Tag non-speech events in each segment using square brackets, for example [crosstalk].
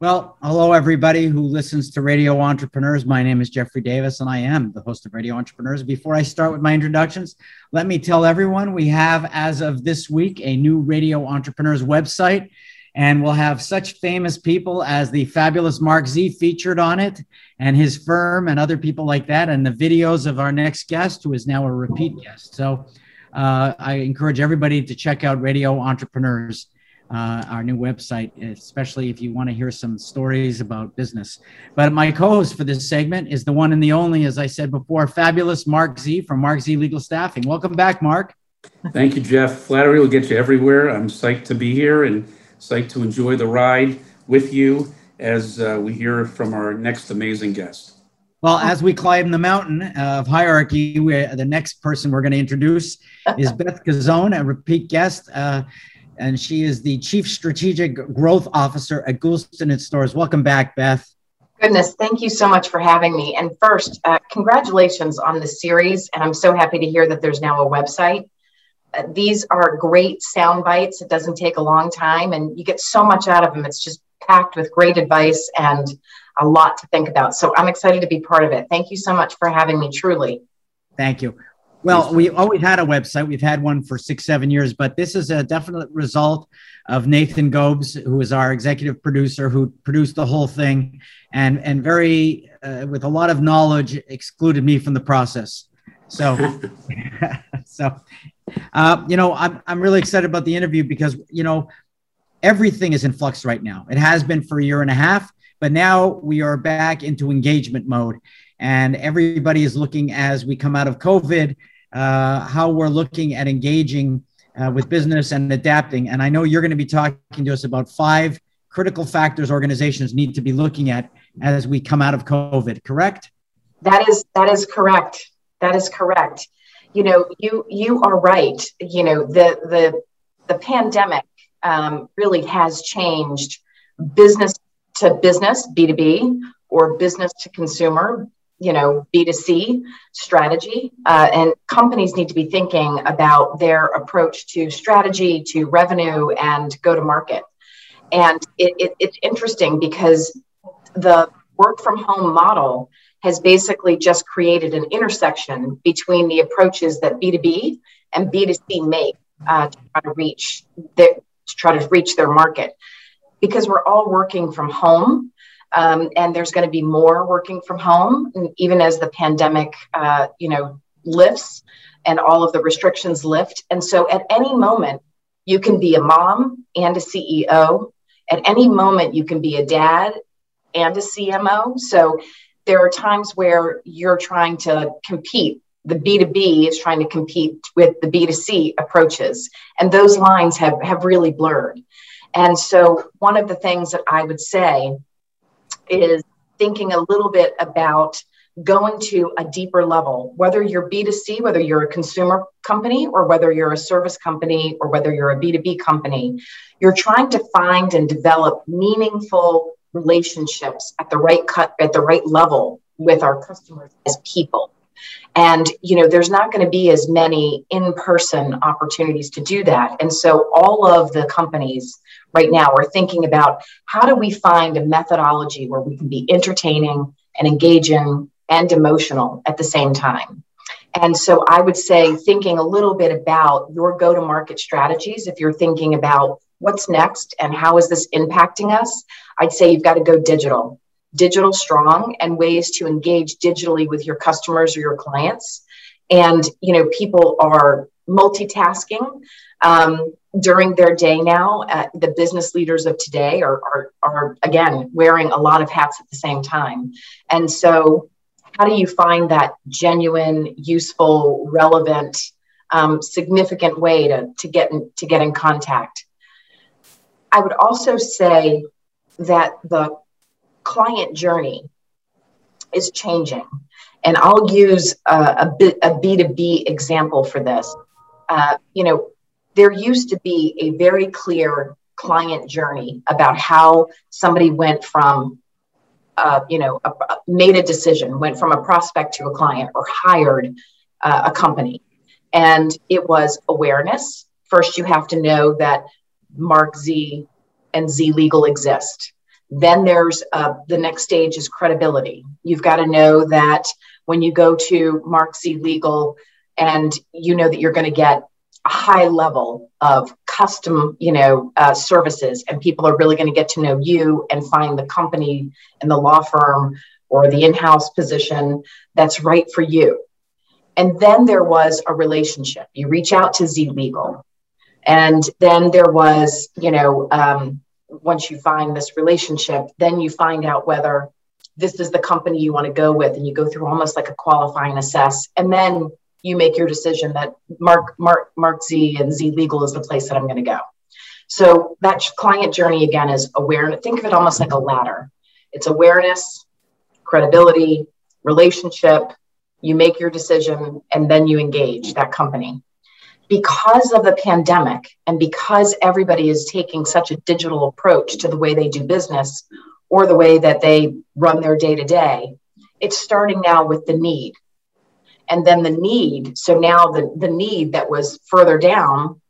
Well, hello, everybody who listens to Radio Entrepreneurs. My name is Jeffrey Davis, and I am the host of Radio Entrepreneurs. Before I start with my introductions, let me tell everyone we have, as of this week, a new Radio Entrepreneurs website, and we'll have such famous people as the fabulous Marc Z featured on it, and his firm, and other people like that, and the videos of our next guest, who is now a repeat guest. So uh, I encourage everybody to check out Radio Entrepreneurs uh, our new website, especially if you want to hear some stories about business. But my co host for this segment is the one and the only, as I said before, fabulous Marc Z from Marc Z Legal Staffing. Welcome back, Marc. Thank you, Jeff. Flattery will get you everywhere. I'm psyched to be here and psyched to enjoy the ride with you as uh, we hear from our next amazing guest. Well, as we climb the mountain of hierarchy, the next person we're going to introduce is [laughs] Beth Cuzzone, a repeat guest. Uh, and she is the Chief Strategic Growth Officer at Goulston and Storrs. Welcome back, Beth. Goodness, thank you so much for having me. And first, uh, congratulations on the series. And I'm so happy to hear that there's now a website. Uh, these are great sound bites. It doesn't take a long time, and you get so much out of them. It's just packed with great advice and a lot to think about. So I'm excited to be part of it. Thank you so much for having me, truly. Thank you. Well, we always had a website. We've had one for six, seven years, but this is a definite result of Nathan Gobes, who is our executive producer, who produced the whole thing, and and very uh, with a lot of knowledge excluded me from the process. So, [laughs] [laughs] so uh, you know, I'm I'm really excited about the interview because you know everything is in flux right now. It has been for a year and a half, but now we are back into engagement mode and everybody is looking as we come out of COVID, uh, how we're looking at engaging uh, with business and adapting. And I know you're going to be talking to us about five critical factors organizations need to be looking at as we come out of COVID. Correct? That is that is correct. That is correct. You know, you you are right. You know, the the the pandemic um, really has changed business to business, B2B, or business to consumer, you know b2c strategy uh, and companies need to be thinking about their approach to strategy to revenue and go to market and it, it, it's interesting because the work from home model has basically just created an intersection between the approaches that b2b and b2c make uh, to try to reach their, to try to reach their market. Because we're all working from home um, and there's going to be more working from home, even as the pandemic, uh, you know, lifts and all of the restrictions lift. And so, at any moment, you can be a mom and a CEO. At any moment, you can be a dad and a CMO. So, there are times where you're trying to compete. The B2B is trying to compete with the B2C approaches, and those lines have, have really blurred. And so, one of the things that I would say is thinking a little bit about going to a deeper level, whether you're B2C, whether you're a consumer company, or whether you're a service company, or whether you're a B2B company, you're trying to find and develop meaningful relationships at the right cut, at the right level with our customers as people. And, you know, there's not going to be as many in person opportunities to do that. And so all of the companies right now are thinking about how do we find a methodology where we can be entertaining and engaging and emotional at the same time. And so I would say thinking a little bit about your go to market strategies, if you're thinking about what's next and how is this impacting us, I'd say you've got to go digital digital strong and ways to engage digitally with your customers or your clients. And you know people are multitasking um, during their day now. Uh, the business leaders of today are, are, are again wearing a lot of hats at the same time. And so how do you find that genuine useful relevant um, significant way to, to get in, to get in contact? I would also say that the client journey is changing. And I'll use a, a, a B2B example for this. Uh, you know, there used to be a very clear client journey about how somebody went from, uh, you know, a, made a decision, went from a prospect to a client or hired uh, a company. And it was awareness. First, you have to know that Marc Z and Z Legal exist. Then there's uh, the next stage is credibility. You've got to know that when you go to Marc Z Legal and you know that you're going to get a high level of custom, you know, uh, services, and people are really going to get to know you and find the company and the law firm or the in-house position that's right for you. And then there was a relationship. You reach out to Z Legal, and then there was, you know, um, once you find this relationship, then you find out whether this is the company you want to go with, and you go through almost like a qualifying assess, and then you make your decision that Marc Marc Marc Z and Z Legal is the place that I'm going to go. So that client journey again is awareness. Think of it almost like a ladder. It's awareness, credibility, relationship. You make your decision, and then you engage that company because of the pandemic and because everybody is taking such a digital approach to the way they do business or the way that they run their day to day, it's starting now with the need. And then the need, so now the, the need that was further down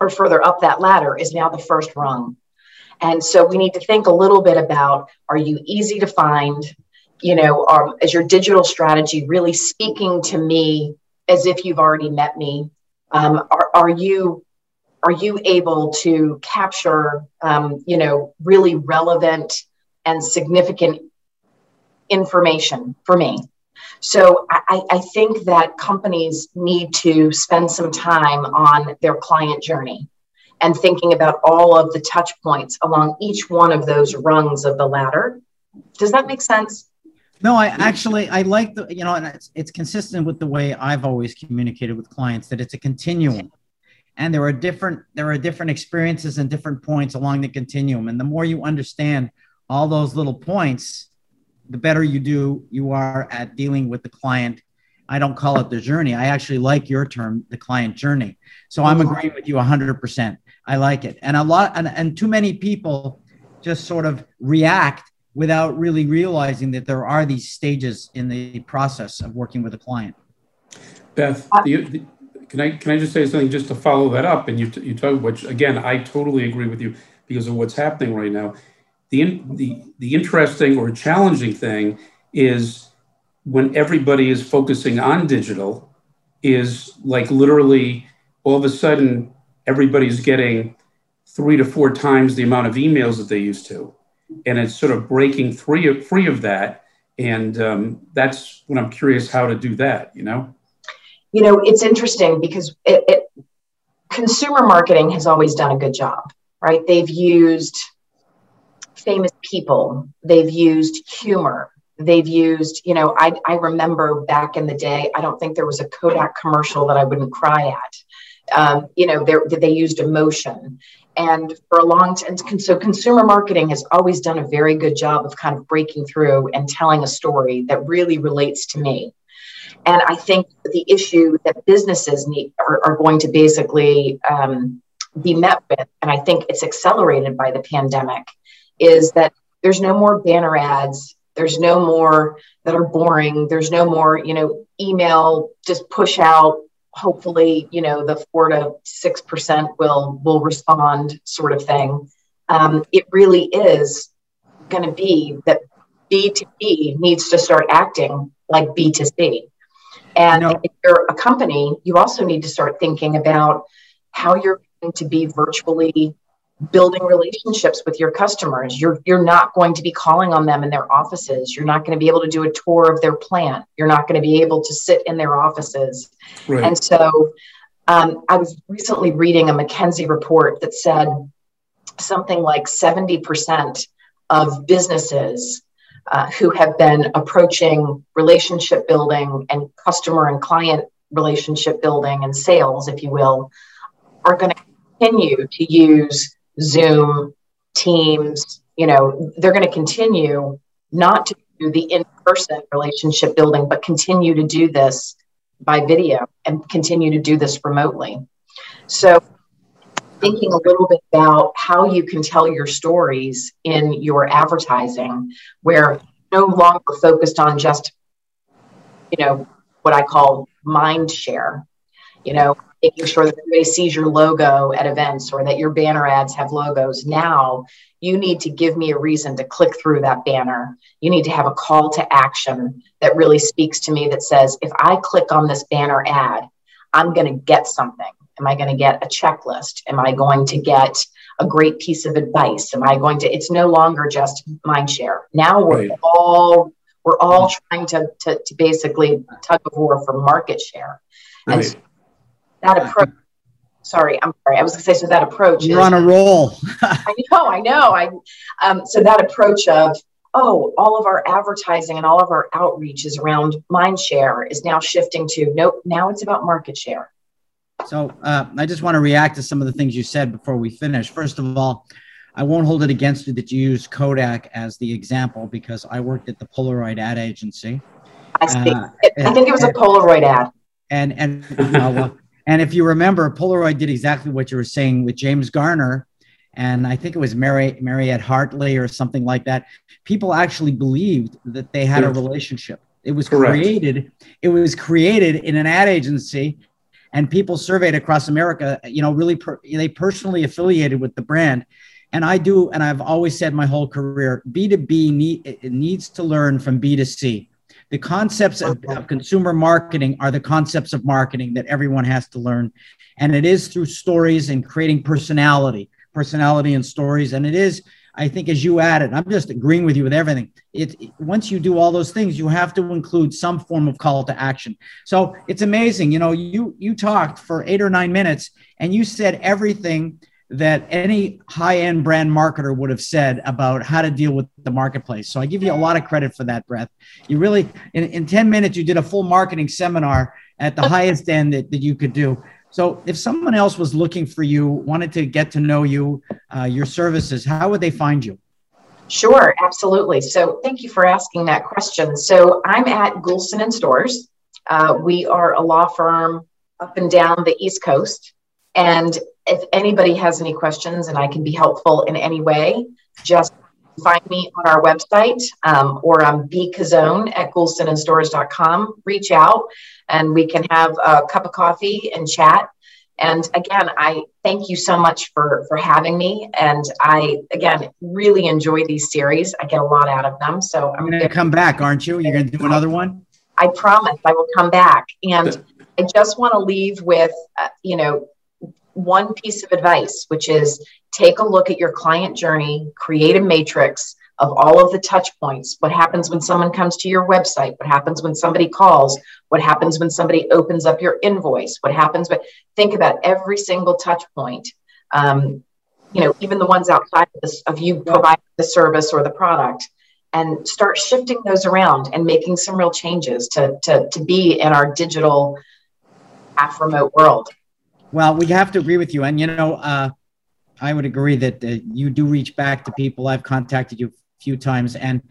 or further up that ladder is now the first rung. And so we need to think a little bit about are you easy to find? You know, um, is your digital strategy really speaking to me as if you've already met me? Um, are, are you are you able to capture um, you know really relevant and significant information for me? So I, I, think that companies need to spend some time on their client journey and thinking about all of the touch points along each one of those rungs of the ladder. Does that make sense no, I actually I like the you know, and it's it's consistent with the way I've always communicated with clients that it's a continuum, and there are different there are different experiences and different points along the continuum, and the more you understand all those little points, the better you do you are at dealing with the client. I don't call it the journey. I actually like your term, the client journey. So I'm agreeing with you 100%. I like it, and a lot and, and too many people just sort of react without really realizing that there are these stages in the process of working with a client. Beth, uh, the, the, can I can I just say something just to follow that up? And you you talk, which again I totally agree with you because of what's happening right now. The the the interesting or challenging thing is when everybody is focusing on digital, is like literally all of a sudden everybody's getting three to four times the amount of emails that they used to and it's sort of breaking free of, free of that. And um, that's when I'm curious how to do that, you know? You know, it's interesting because it, it, consumer marketing has always done a good job, right? They've used famous people, they've used humor, they've used, you know, I, I remember back in the day, I don't think there was a Kodak commercial that I wouldn't cry at. Um, you know, they they used emotion and for a long time so consumer marketing has always done a very good job of kind of breaking through and telling a story that really relates to me. And i think the issue that businesses need are, are going to basically um, be met with and i think it's accelerated by the pandemic is that there's no more banner ads there's no more that are boring there's no more you know email just push out hopefully, you know, the four to six percent will will respond, sort of thing. Um, it really is going to be that B two B needs to start acting like B two C. And no. if you're a company, you also need to start thinking about how you're going to be virtually building relationships with your customers. You're you're not going to be calling on them in their offices. You're not going to be able to do a tour of their plant. You're not going to be able to sit in their offices. Right. And so um, I was recently reading a McKinsey report that said something like 70% of businesses uh, who have been approaching relationship building and customer and client relationship building and sales, if you will, are going to continue to use Zoom, Teams, you know, they're going to continue not to do the in person relationship building, but continue to do this by video and continue to do this remotely. So, thinking a little bit about how you can tell your stories in your advertising, where no longer focused on just, you know, what I call mind share. You know, making sure that everybody sees your logo at events or that your banner ads have logos. Now you need to give me a reason to click through that banner. You need to have a call to action that really speaks to me that says, if I click on this banner ad, I'm going to get something. Am I going to get a checklist? Am I going to get a great piece of advice? Am I going to? It's no longer just mind share. Now we're right. all we're all mm. trying to, to, to basically tug of war for market share, and right. That approach sorry, I'm sorry. I was going to say, so that approach. You're is, on a roll. [laughs] [laughs] I know, I know. I um, so that approach of oh, all of our advertising and all of our outreach is around mind share is now shifting to nope. Now it's about market share. So uh, I just want to react to some of the things you said before we finish. First of all, I won't hold it against you that you use Kodak as the example because I worked at the Polaroid ad agency. I. Uh, I think it was a Polaroid ad. And and uh, well, and if you remember, Polaroid did exactly what you were saying with James Garner, and I think it was Mary Mariette Hartley or something like that. People actually believed that they had a relationship. It was Correct. created. It was created in an ad agency, and people surveyed across America. You know, really, per, they personally affiliated with the brand. And I do, and I've always said my whole career, B two B needs to learn from B two C the concepts of, of, consumer marketing are the concepts of marketing that everyone has to learn. And it is through stories and creating personality, personality and stories. And it is, I think, as you added, I'm just agreeing with you with everything. It once you do all those things, you have to include some form of call to action. So it's amazing. You know, you you talked for eight or nine minutes and you said everything that any high-end brand marketer would have said about how to deal with the marketplace. So I give you a lot of credit for that, Beth. You really, in, in 10 minutes, you did a full marketing seminar at the highest end that, that you could do. So if someone else was looking for you, wanted to get to know you, uh, your services, how would they find you? Sure, absolutely. So thank you for asking that question. So I'm at Goulston and Storrs. Uh, we are a law firm up and down the East Coast. And if anybody has any questions and I can be helpful in any way, just find me on our website um, or on bcuzzone at goulstonandstorrs.com. Reach out and we can have a cup of coffee and chat. And again, I thank you so much for for having me. And I again really enjoy these series. I get a lot out of them. So I'm going to come back, aren't you? You're going to do another one. I promise I will come back. And I just want to leave with, uh, you know, one piece of advice, which is take a look at your client journey, create a matrix of all of the touch points. What happens when someone comes to your website? What happens when somebody calls? What happens when somebody opens up your invoice? What happens? But think about every single touch point. Um, you know, even the ones outside of, this, of you providing the service or the product, and start shifting those around and making some real changes to to, to be in our digital half remote world. Well, we have to agree with you. And, you know, uh, I would agree that uh, you do reach back to people. I've contacted you a few times. And,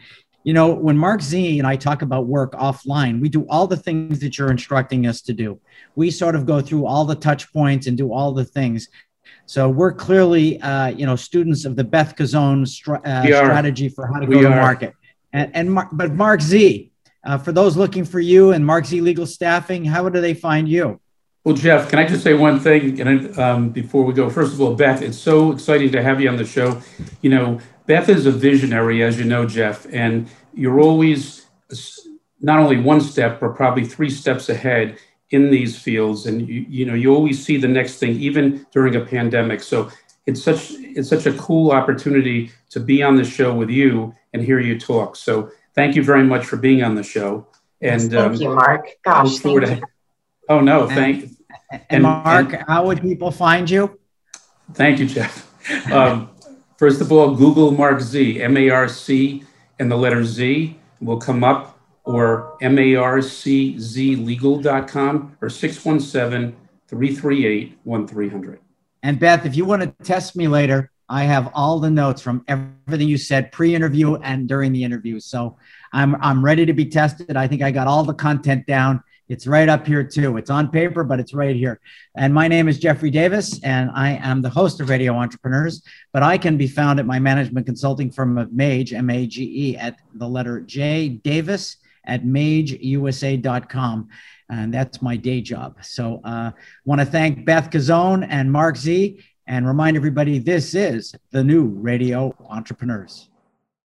you know, when Marc Z and I talk about work offline, we do all the things that you're instructing us to do. We sort of go through all the touch points and do all the things. So we're clearly, uh, you know, students of the Beth Cuzzone str- uh, strategy for how to we go are. to market. And, and Mar- but Marc Z, uh, for those looking for you and Marc Z Legal Staffing, how do they find you? Well, Jeff, can I just say one thing and, um, before we go? First of all, Beth, it's so exciting to have you on the show. You know, Beth is a visionary, as you know, Jeff, and you're always not only one step, but probably three steps ahead in these fields. And you, you know, you always see the next thing, even during a pandemic. So it's such it's such a cool opportunity to be on the show with you and hear you talk. So thank you very much for being on the show. And thank um, you, Marc. Gosh, thank you. Oh no, thank and, and Marc, and, how would people find you? Thank you, Jeff. Um, first of all, Google Marc Z, M A R C, and the letter Z will come up, or marczlegal.com or 617 338 1300. And Beth, if you want to test me later, I have all the notes from everything you said pre-interview and during the interview. So I'm I'm ready to be tested. I think I got all the content down it's right up here too. It's on paper, but it's right here. And my name is Jeffrey Davis, and I am the host of Radio Entrepreneurs. But I can be found at my management consulting firm of Mage, M A G E, at the letter J Davis at mageusa.com. And that's my day job. So I uh, want to thank Beth Cuzzone and Marc Z. and remind everybody this is the new Radio Entrepreneurs.